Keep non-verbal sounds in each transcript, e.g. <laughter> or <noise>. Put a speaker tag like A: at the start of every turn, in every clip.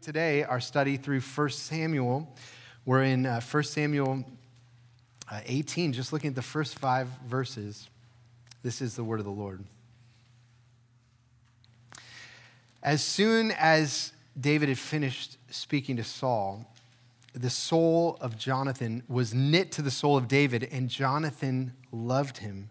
A: today our study through 1 Samuel. We're in uh, 1 Samuel uh, 18, just looking at the first five verses. This is the word of the Lord. As soon as David had finished speaking to Saul, the soul of Jonathan was knit to the soul of David, and Jonathan loved him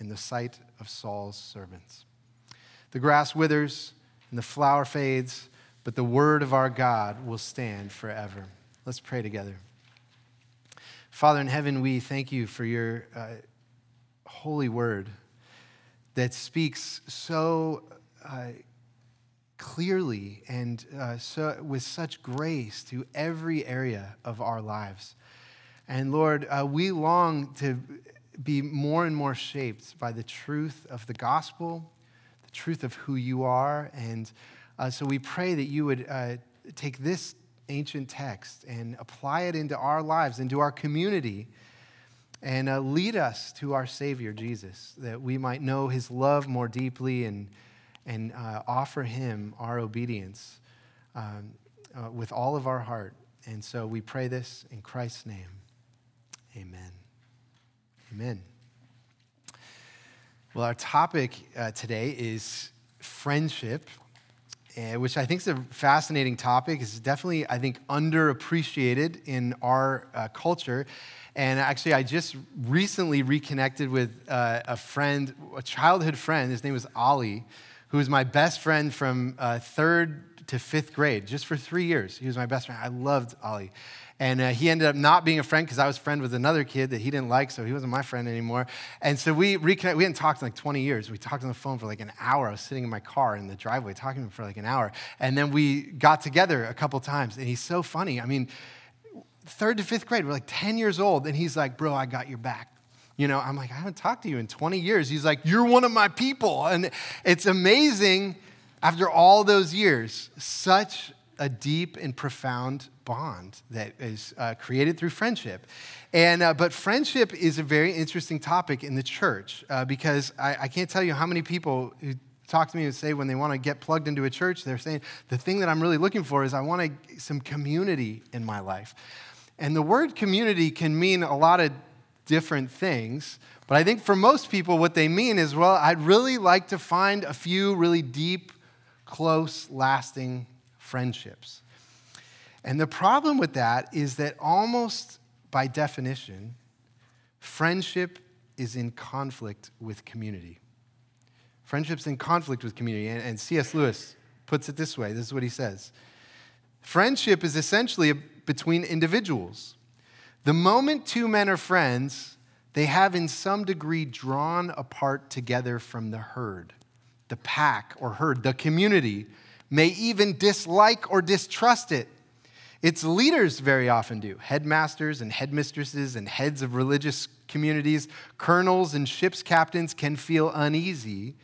A: in the sight of Saul's servants. The grass withers and the flower fades, but the word of our God will stand forever. Let's pray together. Father in heaven, we thank you for your uh, holy word that speaks so uh, clearly and uh, so, with such grace to every area of our lives. And Lord, uh, we long to be more and more shaped by the truth of the gospel the truth of who you are. And uh, so we pray that you would uh, take this ancient text and apply it into our lives, into our community, and uh, lead us to our Savior, Jesus, that we might know his love more deeply and, and uh, offer him our obedience um, uh, with all of our heart. And so we pray this in Christ's name. Amen. Amen. Well, our topic uh, today is friendship, uh, which I think is a fascinating topic. It's definitely, I think, underappreciated in our uh, culture. And actually, I just recently reconnected with uh, a friend, a childhood friend. His name was Ali, who was my best friend from uh, third to fifth grade, just for three years. He was my best friend. I loved Ali. And uh, he ended up not being a friend because I was friend with another kid that he didn't like, so he wasn't my friend anymore. And so we reconnected. We hadn't talked in like 20 years. We talked on the phone for like an hour. I was sitting in my car in the driveway talking to him for like an hour. And then we got together a couple times. And he's so funny. I mean, third to fifth grade, we're like 10 years old. And he's like, Bro, I got your back. You know, I'm like, I haven't talked to you in 20 years. He's like, You're one of my people. And it's amazing after all those years, such a deep and profound bond that is uh, created through friendship. And, uh, but friendship is a very interesting topic in the church uh, because I, I, can't tell you how many people who talk to me and say when they want to get plugged into a church, they're saying, the thing that I'm really looking for is I want some community in my life. And the word community can mean a lot of different things. But I think for most people, what they mean is, well, I'd really like to find a few really deep, close, lasting friendships. And the problem with that is that almost by definition, friendship is in conflict with community. Friendship's in conflict with community. And, and C.S. Lewis puts it this way this is what he says Friendship is essentially between individuals. The moment two men are friends, they have in some degree drawn apart together from the herd, the pack or herd, the community may even dislike or distrust it. Its leaders very often do. Headmasters and headmistresses and heads of religious communities, colonels and ship's captains can feel uneasy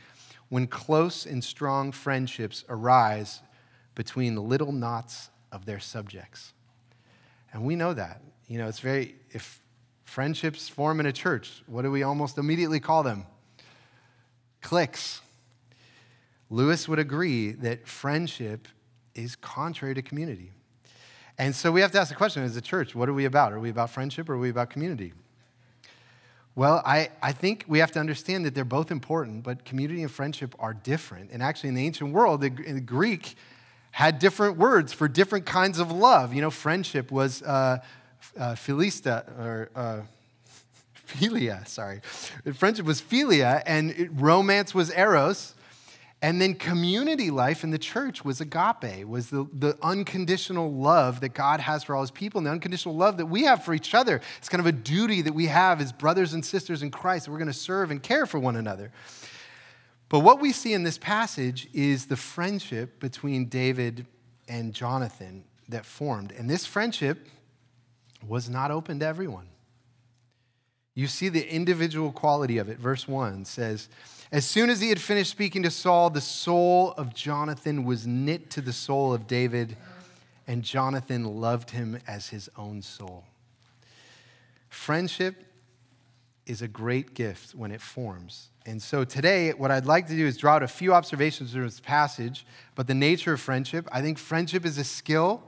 A: when close and strong friendships arise between little knots of their subjects. And we know that. You know, it's very, if friendships form in a church, what do we almost immediately call them? Cliques. Lewis would agree that friendship is contrary to community. And so we have to ask the question as a church, what are we about? Are we about friendship or are we about community? Well, I, I think we have to understand that they're both important, but community and friendship are different. And actually, in the ancient world, the, the Greek had different words for different kinds of love. You know, friendship was uh, uh, philista, or uh, <laughs> philia, sorry. Friendship was philia, and it, romance was eros. And then community life in the church was agape, was the, the unconditional love that God has for all his people and the unconditional love that we have for each other. It's kind of a duty that we have as brothers and sisters in Christ that we're going to serve and care for one another. But what we see in this passage is the friendship between David and Jonathan. that formed. And this friendship was not open to everyone. You see the individual quality of it. Verse 1 says, As soon as he had finished speaking to Saul, the soul of Jonathan was knit to the soul of David, and Jonathan loved him as his own soul. Friendship is a great gift when it forms. And so today, what I'd like to do is draw out a few observations from this passage about the nature of friendship. I think friendship is a skill.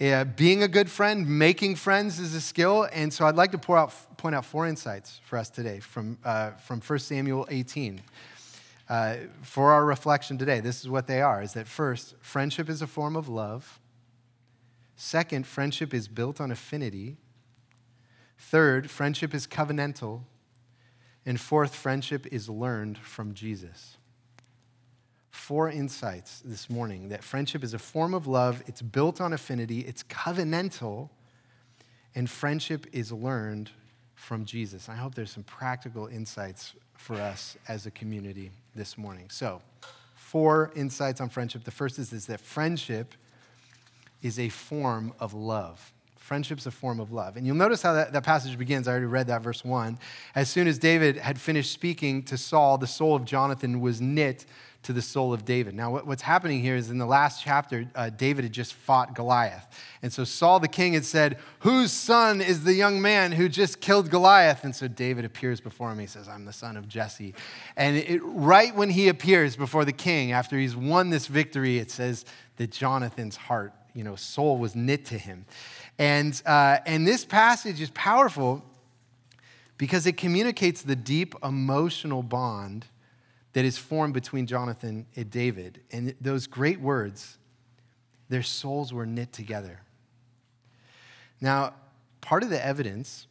A: Uh, being a good friend, making friends is a skill. And so I'd like to out, point out four insights for us today from, uh, from 1 Samuel 18. Uh, for our reflection today, this is what they are is that first, friendship is a form of love. Second, friendship is built on affinity. Third, friendship is covenantal. And fourth, friendship is learned from Jesus. Four insights this morning that friendship is a form of love, it's built on affinity, it's covenantal, and friendship is learned from Jesus. I hope there's some practical insights for us as a community this morning. So, four insights on friendship. The first is, is that friendship is a form of love. Friendship's a form of love. And you'll notice how that, that passage begins. I already read that, verse 1. As soon as David had finished speaking to Saul, the soul of Jonathan was knit to the soul of David. Now, what, what's happening here is in the last chapter, uh, David had just fought Goliath. And so Saul the king had said, Whose son is the young man who just killed Goliath? And so David appears before him. He says, I'm the son of Jesse. And it, right when he appears before the king, after he's won this victory, it says that Jonathan's heart, you know, soul was knit to him. And, uh, and this passage is powerful because it communicates the deep emotional bond that is formed between Jonathan and David. And those great words, their souls were knit together. Now, part of the evidence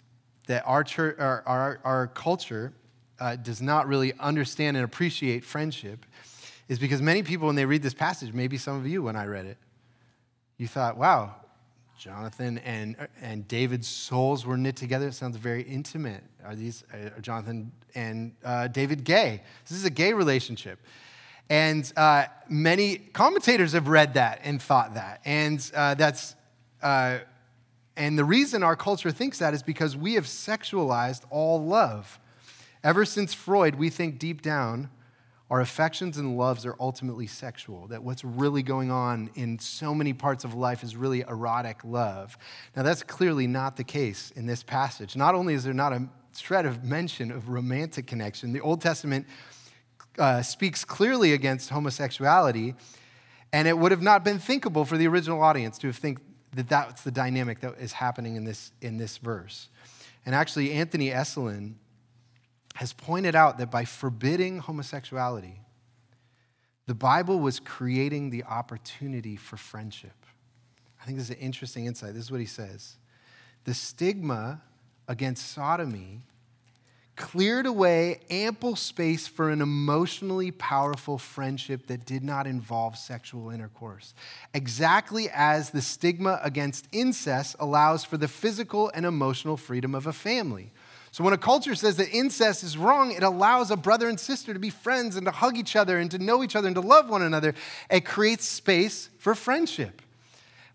A: that our, church, our, our, our culture uh, does not really understand and appreciate friendship is because many people, when they read this passage, maybe some of you, when I read it, you thought, wow, Jonathan and, and David's souls were knit together. It sounds very intimate. Are these are Jonathan and uh, David gay? This is a gay relationship. And uh, many commentators have read that and thought that. And uh, that's, uh, and the reason our culture thinks that is because we have sexualized all love. Ever since Freud, we think deep down our affections and loves are ultimately sexual, that what's really going on in so many parts of life is really erotic love. Now, that's clearly not the case in this passage. Not only is there not a shred of mention of romantic connection, the Old Testament uh, speaks clearly against homosexuality, and it would have not been thinkable for the original audience to have think that that's the dynamic that is happening in this, in this verse. And actually, Anthony Esolen has pointed out that by forbidding homosexuality, the Bible was creating the opportunity for friendship. I think this is an interesting insight. This is what he says The stigma against sodomy cleared away ample space for an emotionally powerful friendship that did not involve sexual intercourse. Exactly as the stigma against incest allows for the physical and emotional freedom of a family. So when a culture says that incest is wrong, it allows a brother and sister to be friends and to hug each other and to know each other and to love one another. It creates space for friendship.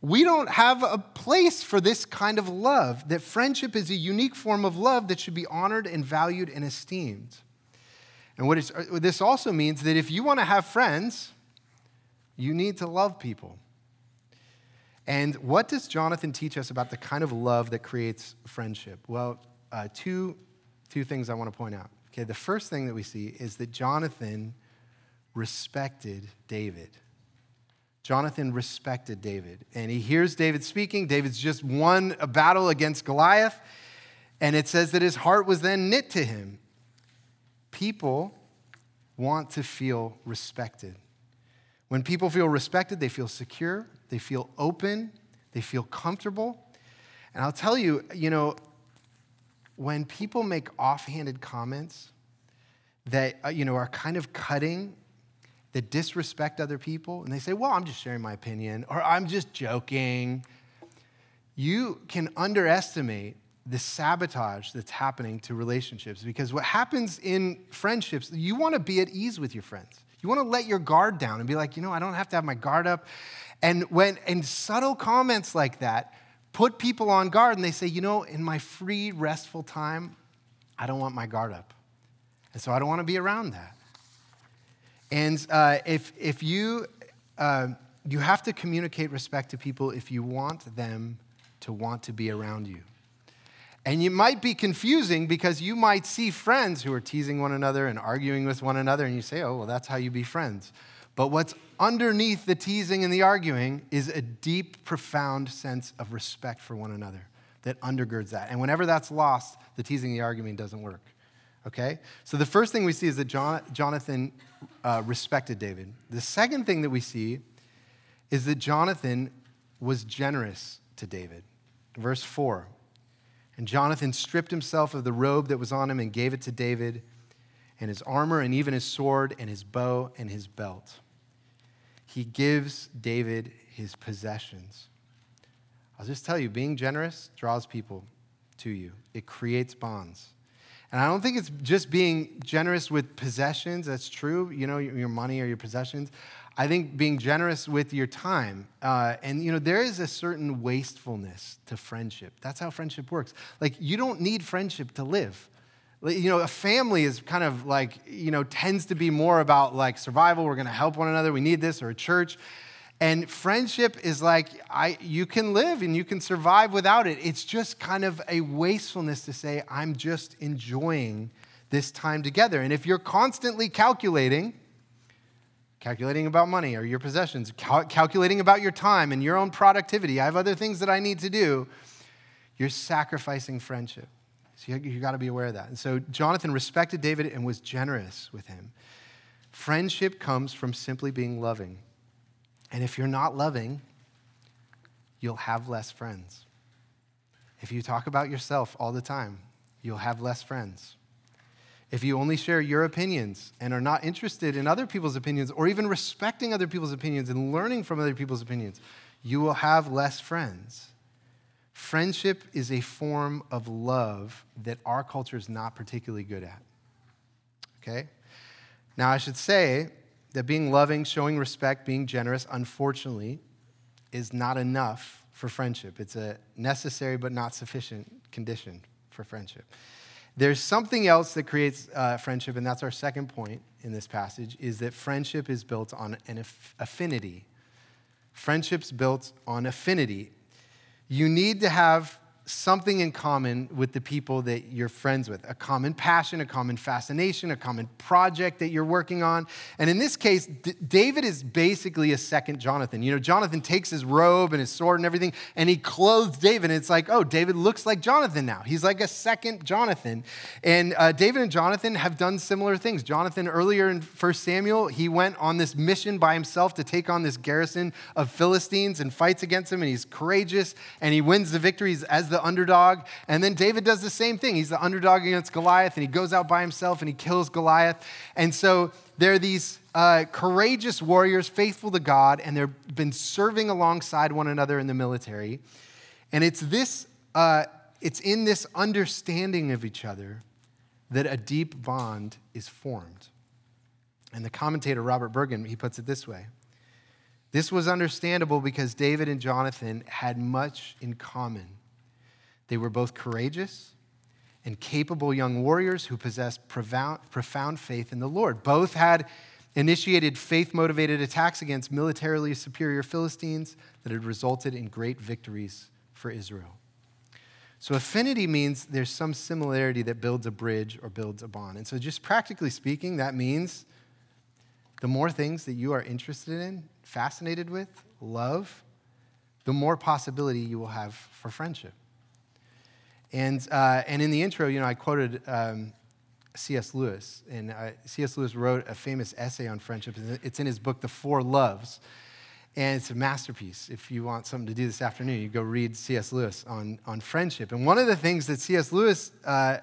A: We don't have a place for this kind of love, that friendship is a unique form of love that should be honored and valued and esteemed. And what this also means that if you want to have friends, you need to love people. And what does Jonathan teach us about the kind of love that creates friendship? Well, uh, two, two things I want to point out. Okay, the first thing that we see is that Jonathan respected David. Jonathan respected David. And he hears David speaking. David's just won a battle against Goliath. And it says that his heart was then knit to him. People want to feel respected. When people feel respected, they feel secure, they feel open, they feel comfortable. And I'll tell you, you know, when people make offhanded comments that uh, you know are kind of cutting that disrespect other people and they say well i'm just sharing my opinion or i'm just joking you can underestimate the sabotage that's happening to relationships because what happens in friendships you want to be at ease with your friends You want to let your guard down and be like, you know, I don't have to have my guard up. And when and subtle comments like that put people on guard and they say, you know, in my free, restful time, I don't want my guard up. And so I don't want to be around that. And uh, if, if you, uh, you have to communicate respect to people if you want them to want to be around you. And you might be confusing because you might see friends who are teasing one another and arguing with one another, and you say, oh, well, that's how you be friends. But what's underneath the teasing and the arguing is a deep, profound sense of respect for one another that undergirds that. And whenever that's lost, the teasing and the arguing doesn't work. Okay? So the first thing we see is that Jonathan uh, respected David. The second thing that we see is that Jonathan was generous to David. Verse 4 And Jonathan stripped himself of the robe that was on him and gave it to David, and his armor, and even his sword, and his bow, and his belt. He gives David his possessions. I'll just tell you, being generous draws people to you, it creates bonds. And I don't think it's just being generous with possessions. That's true, you know, your money or your possessions. I think being generous with your time. Uh, and, you know, there is a certain wastefulness to friendship. That's how friendship works. Like, you don't need friendship to live. You know, a family is kind of like, you know, tends to be more about like survival. We're going to help one another. We need this, or a church. And friendship is like, I, you can live and you can survive without it. It's just kind of a wastefulness to say, I'm just enjoying this time together. And if you're constantly calculating, calculating about money or your possessions, cal- calculating about your time and your own productivity, I have other things that I need to do, you're sacrificing friendship. So you, you got to be aware of that. And so Jonathan respected David and was generous with him. Friendship comes from simply being loving. And if you're not loving, you'll have less friends. If you talk about yourself all the time, you'll have less friends. If you only share your opinions and are not interested in other people's opinions or even respecting other people's opinions and learning from other people's opinions, you will have less friends. Friendship is a form of love that our culture is not particularly good at. Okay? Now, I should say that being loving, showing respect, being generous, unfortunately, is not enough for friendship. It's a necessary but not sufficient condition for friendship. There's something else that creates uh, friendship, and that's our second point in this passage, is that friendship is built on an affinity. Friendship's built on affinity. You need to have something in common with the people that you're friends with a common passion, a common fascination, a common project that you're working on. And in this case, D- David is basically a second Jonathan. You know, Jonathan takes his robe and his sword and everything, and he clothes David. And it's like, oh, David looks like Jonathan now. He's like a second Jonathan. And uh, David and Jonathan have done similar things. Jonathan, earlier in 1 Samuel, he went on this mission by himself to take on this garrison of Philistines and fights against them, and he's courageous, and he wins the victories as the underdog. And then David does the same thing. He's the underdog against Goliath, and he goes out by himself and he kills Goliath. And so there are these uh, courageous warriors, faithful to God, and they've been serving alongside one another in the military. And it's this, uh, it's in this understanding of each other that a deep bond is formed. And the commentator Robert Bergen, he puts it this way. This was understandable because David and Jonathan had much in common. They were both courageous and capable young warriors who possessed profound, faith in the Lord. Both had initiated faith motivated attacks against militarily superior Philistines that had resulted in great victories for Israel. So, affinity means there's some similarity that builds a bridge or builds a bond. And so, just practically speaking, that means the more things that you are interested in, fascinated with, love, the more possibility you will have for friendship. And, uh, and in the intro, you know, I quoted um, C.S. Lewis, and uh, C.S. Lewis wrote a famous essay on friendship. It's in his book, The Four Loves, and it's a masterpiece. If you want something to do this afternoon, you go read C.S. Lewis on, on friendship. And one of the things that C.S. Lewis uh,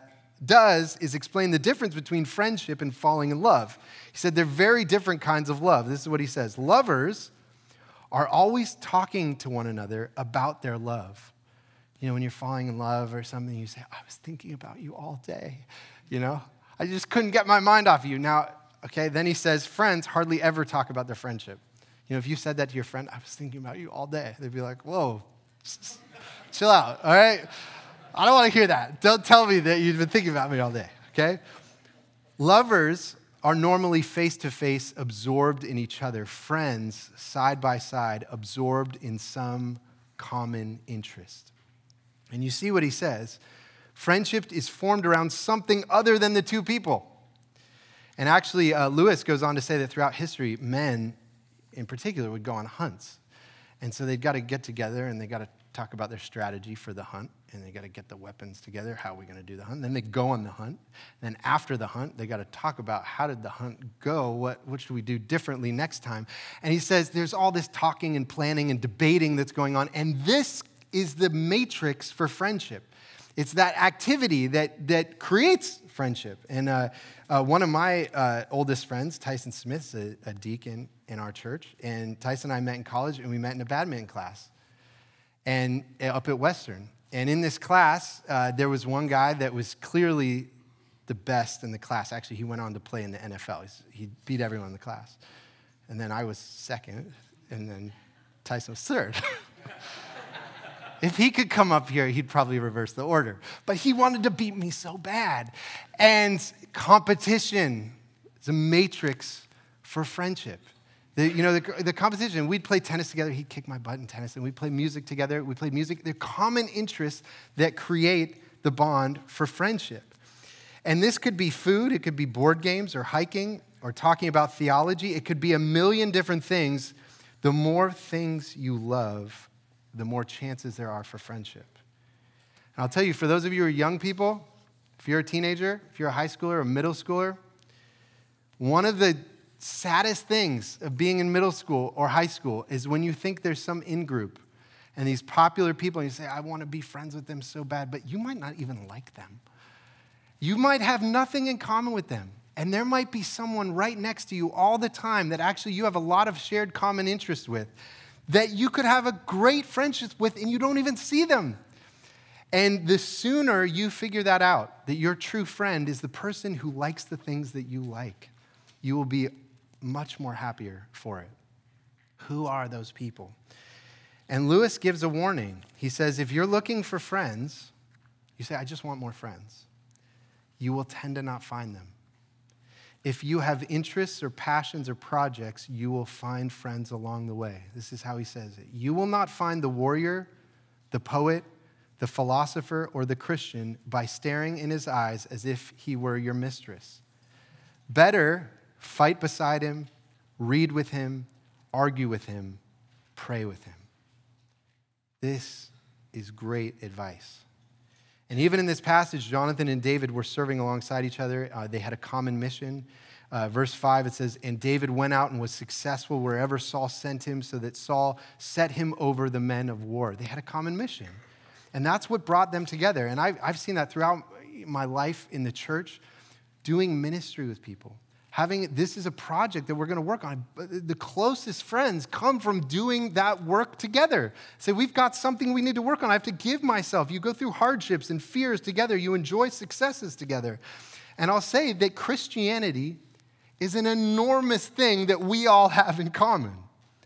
A: does is explain the difference between friendship and falling in love. He said they're very different kinds of love. This is what he says Lovers are always talking to one another about their love. You know, when you're falling in love or something, you say, I was thinking about you all day. You know, I just couldn't get my mind off of you. Now, okay? Then he says, friends hardly ever talk about their friendship. You know, if you said that to your friend, I was thinking about you all day, they'd be like, whoa, chill out, all right? I don't want to hear that. Don't tell me that you've been thinking about me all day, okay? Lovers are normally face to face, absorbed in each other, friends side by side, absorbed in some common interest. And you see what he says. Friendship is formed around something other than the two people. And actually, uh, Lewis goes on to say that throughout history, men in particular would go on hunts. And so they've got to get together and they've got to talk about their strategy for the hunt. And they've got to get the weapons together. How are we going to do the hunt? Then they go on the hunt. Then after the hunt they got to talk about how did the hunt go? What, what should we do differently next time? And he says there's all this talking and planning and debating that's going on. And this is the matrix for friendship it's that activity that, that creates friendship and uh, uh, one of my uh, oldest friends tyson smith's a, a deacon in our church and tyson and i met in college and we met in a badminton class and uh, up at Western. And in this class, uh, there was one guy that was clearly the best in the class. Actually, he went on to play in the NFL. He's, he beat everyone in the class. And then I was second, and then Tyson was third. <laughs> if he could come up here, he'd probably reverse the order. But he wanted to beat me so bad. And competition is a matrix for friendship. The, you know, the, the competition, we'd play tennis together. He'd kick my butt in tennis, and we'd play music together. We played music. They're common interests that create the bond for friendship. And this could be food, it could be board games or hiking or talking about theology. It could be a million different things. The more things you love, the more chances there are for friendship. And I'll tell you, for those of you who are young people, if you're a teenager, if you're a high schooler a middle schooler, one of the saddest things of being in middle school or high school is when you think there's some in group and these popular people, and you say, I want to be friends with them so bad, but you might not even like them. You might have nothing in common with them. And there might be someone right next to you all the time that actually you have a lot of shared common interest with, that you could have a great friendship with, and you don't even see them. And the sooner you figure that out, that your true friend is the person who likes the things that you like, you will be much more happier for it. Who are those people? And Lewis gives a warning. He says, if you're looking for friends, you say, I just want more friends, you will tend to not find them. If you have interests or passions or projects, you will find friends along the way. This is how he says it. You will not find the warrior, the poet, the philosopher, or the Christian by staring in his eyes as if he were your mistress. Better fight beside him, read with him, argue with him, pray with him. This is great advice. And even in this passage, Jonathan and David were serving alongside each other. Uh, they had a common mission. Uh, verse 5, it says, And David went out and was successful wherever Saul sent him, so that Saul set him over the men of war. They had a common mission. And that's what brought them together. And I've, I've seen that throughout my life in the church, doing ministry with people having this is a project that we're going to work on. The closest friends come from doing that work together. Say, we've got something we need to work on. I have to give myself. You go through hardships and fears together, you enjoy successes together. And I'll say that Christianity is an enormous thing that we all have in common.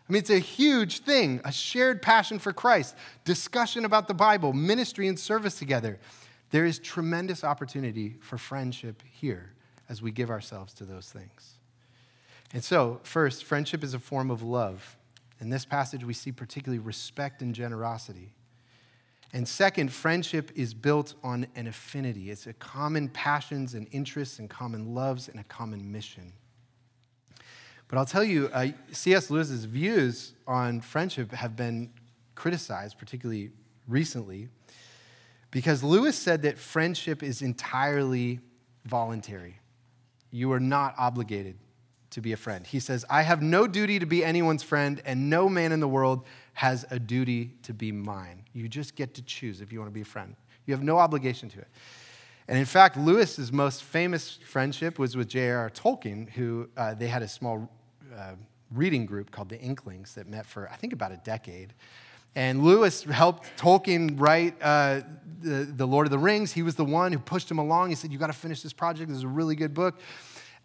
A: I mean, it's a huge thing, a shared passion for Christ, discussion about the Bible, ministry and service together. There is tremendous opportunity for friendship here as we give ourselves to those things. And so, first, friendship is a form of love. In this passage, we see particularly respect and generosity. And second, friendship is built on an affinity. It's a common passions and interests and common loves and a common mission. But I'll tell you, uh, C.S. Lewis's views on friendship have been criticized, particularly recently, because Lewis said that friendship is entirely voluntary you are not obligated to be a friend. He says, I have no duty to be anyone's friend, and no man in the world has a duty to be mine. You just get to choose if you want to be a friend. You have no obligation to it. And in fact, Lewis's most famous friendship was with J.R.R. Tolkien, who uh, they had a small uh, reading group called the Inklings that met for, I think, about a decade. And Lewis helped Tolkien write uh, the, the Lord of the Rings. He was the one who pushed him along. He said, You got to finish this project. This is a really good book.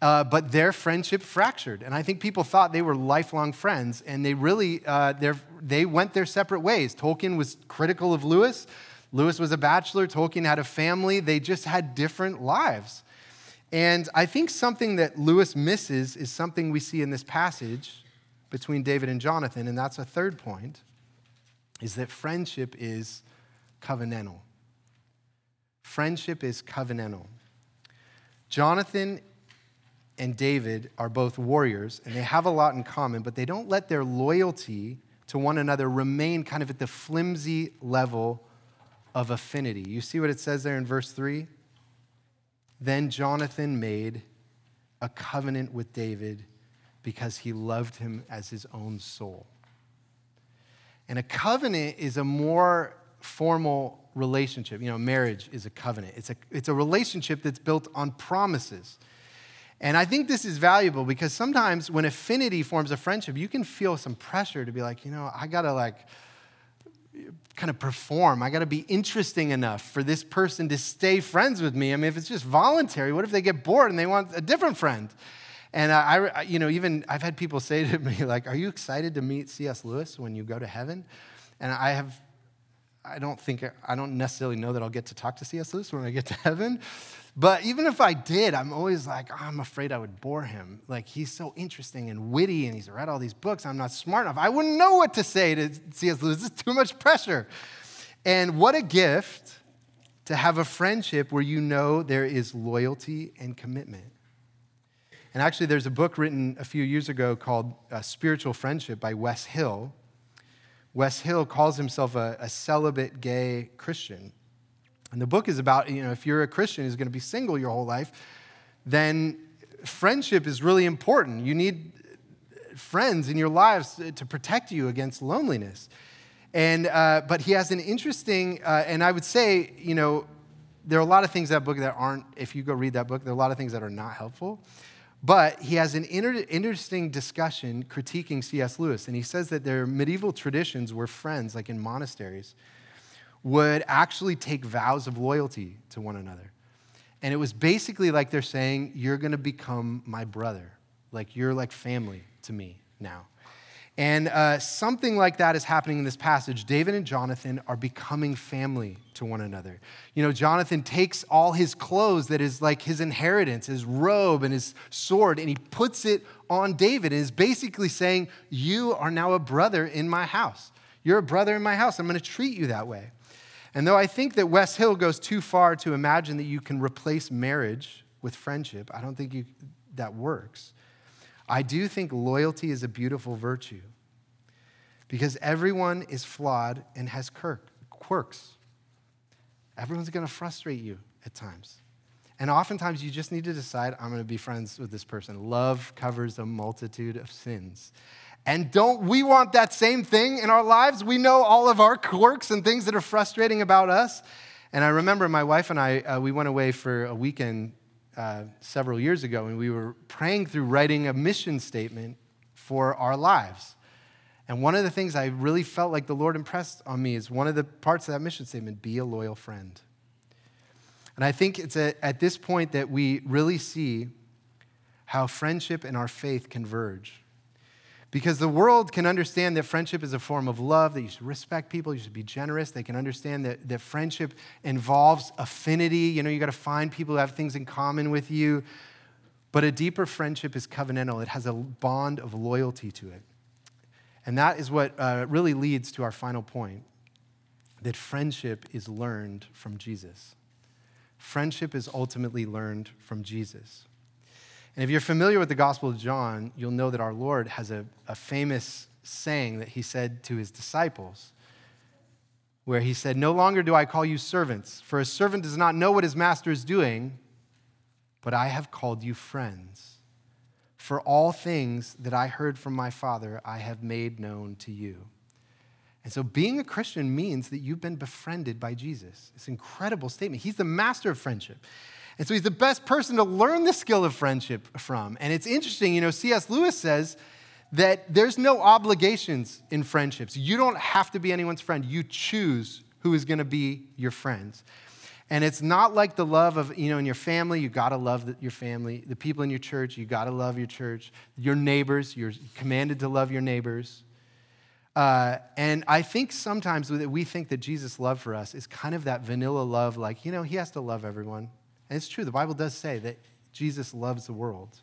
A: Uh, but their friendship fractured. And I think people thought they were lifelong friends, and they really uh, they went their separate ways. Tolkien was critical of Lewis. Lewis was a bachelor. Tolkien had a family. They just had different lives. And I think something that Lewis misses is something we see in this passage between David and Jonathan, and that's a third point, is that friendship is covenantal. Friendship is covenantal. Jonathan and David are both warriors, and they have a lot in common, but they don't let their loyalty to one another remain kind of at the flimsy level of affinity. You see what it says there in verse 3? Then Jonathan made a covenant with David because he loved him as his own soul. And a covenant is a more formal relationship. You know, marriage is a covenant, it's a, it's a relationship that's built on promises. And I think this is valuable because sometimes when affinity forms a friendship, you can feel some pressure to be like, you know, I gotta like kind of perform. I gotta be interesting enough for this person to stay friends with me. I mean, if it's just voluntary, what if they get bored and they want a different friend? And I, you know, even I've had people say to <laughs> me, like, are you excited to meet C.S. Lewis when you go to heaven? And I have, I don't think, I don't necessarily know that I'll get to talk to C.S. Lewis when I get to <laughs> heaven. But even if I did, I'm always like, oh, I'm afraid I would bore him. Like, he's so interesting and witty, and he's read all these books. I'm not smart enough. I wouldn't know what to say to C.S. Lewis. It's too much pressure. And what a gift to have a friendship where you know there is loyalty and commitment. And actually, there's a book written a few years ago called uh, Spiritual Friendship by Wes Hill. Wes Hill calls himself a, a celibate gay Christian. And the book is about, you know, if you're a Christian who's going to be single your whole life, then friendship is really important. You need friends in your lives to protect you against loneliness. And, uh, but he has an interesting, uh, and I would say, you know, there are a lot of things in that book that aren't, if you go read that book, there are a lot of things that are not helpful. But he has an inter- interesting discussion critiquing C.S. Lewis. And he says that their medieval traditions were friends, like in monasteries would actually take vows of loyalty to one another. And it was basically like they're saying, You're going to become my brother. Like, you're like family to me now. And uh, something like that is happening in this passage. David and Jonathan are becoming family to one another. You know, Jonathan takes all his clothes that is like his inheritance, his robe and his sword, and he puts it on David and is basically saying, You are now a brother in my house. You're a brother in my house. I'm going to treat you that way. And though I think that Wes Hill goes too far to imagine that you can replace marriage with friendship, I don't think you, that works. I do think loyalty is a beautiful virtue because everyone is flawed and has quirks. Everyone's going to frustrate you at times. And oftentimes you just need to decide, I'm going to be friends with this person. Love covers a multitude of sins. And don't we want that same thing in our lives? We know all of our quirks and things that are frustrating about us. And I remember my wife and I, uh, we went away for a weekend uh, several years ago, and we were praying through writing a mission statement for our lives. And one of the things I really felt like the Lord impressed on me is one of the parts of that mission statement be a loyal friend. And I think it's a, at this point that we really see how friendship and our faith converge. Because the world can understand that friendship is a form of love, that you should respect people, you should be generous. They can understand that, that friendship involves affinity. You know, you got to find people who have things in common with you. But a deeper friendship is covenantal, it has a bond of loyalty to it. And that is what uh, really leads to our final point that friendship is learned from Jesus. Friendship is ultimately learned from Jesus. And if you're familiar with the Gospel of John, you'll know that our Lord has a, a famous saying that he said to his disciples, where he said, No longer do I call you servants, for a servant does not know what his master is doing, but I have called you friends. For all things that I heard from my Father, I have made known to you. And so being a Christian means that you've been befriended by Jesus. It's an incredible statement. He's the master of friendship. And so he's the best person to learn the skill of friendship from. And it's interesting, you know, C.S. Lewis says that there's no obligations in friendships. You don't have to be anyone's friend, you choose who is going to be your friends. And it's not like the love of, you know, in your family, you gotta love your family. The people in your church, you gotta love your church. Your neighbors, you're commanded to love your neighbors. Uh, and I think sometimes we think that Jesus' love for us is kind of that vanilla love, like, you know, he has to love everyone. And it's true, the Bible does say that Jesus loves the world.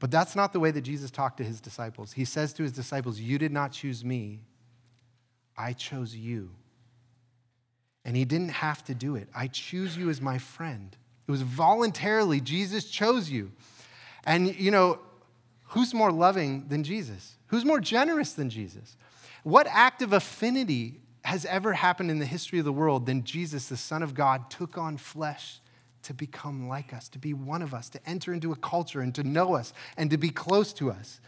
A: But that's not the way that Jesus talked to his disciples. He says to his disciples, You did not choose me, I chose you. And he didn't have to do it. I choose you as my friend. It was voluntarily, Jesus chose you. And, you know, who's more loving than Jesus? Who's more generous than Jesus? What act of affinity has ever happened in the history of the world than Jesus, the Son of God, took on flesh to become like us, to be one of us, to enter into a culture and to know us and to be close to us?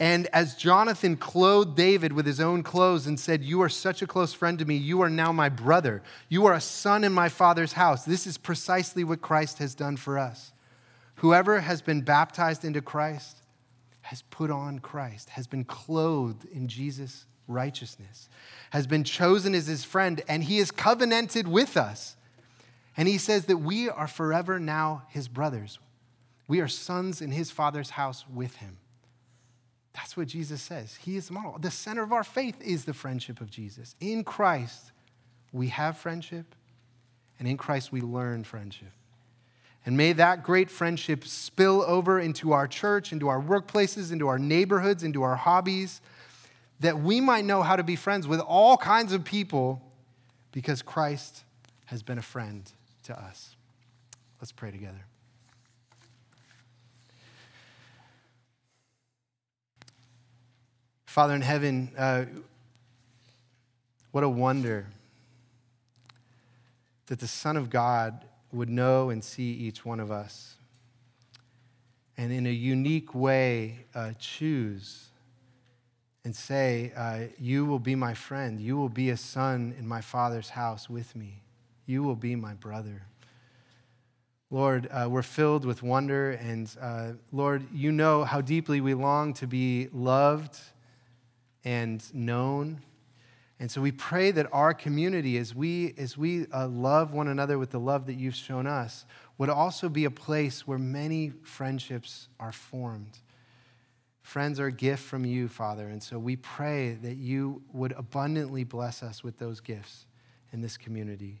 A: And as Jonathan clothed David with his own clothes and said, You are such a close friend to me, you are now my brother. You are a son in my father's house. This is precisely what Christ has done for us. Whoever has been baptized into Christ has put on Christ, has been clothed in Jesus' righteousness, has been chosen as his friend, and he is covenanted with us. And he says that we are forever now his brothers. We are sons in his father's house with him. That's what Jesus says. He is the model. The center of our faith is the friendship of Jesus. In Christ, we have friendship, and in Christ, we learn friendship. And may that great friendship spill over into our church, into our workplaces, into our neighborhoods, into our hobbies, that we might know how to be friends with all kinds of people because Christ has been a friend to us. Let's pray together. Father in heaven, uh, what a wonder that the Son of God would know and see each one of us and in a unique way uh, choose and say, uh, You will be my friend. You will be a son in my Father's house with me. You will be my brother. Lord, uh, we're filled with wonder, and uh, Lord, you know how deeply we long to be loved and known and so we pray that our community, as we, as we uh, love one another with the love that you've shown us, would also be a place where many friendships are formed. Friends are a gift from you, Father. And so we pray that you would abundantly bless us with those gifts in this community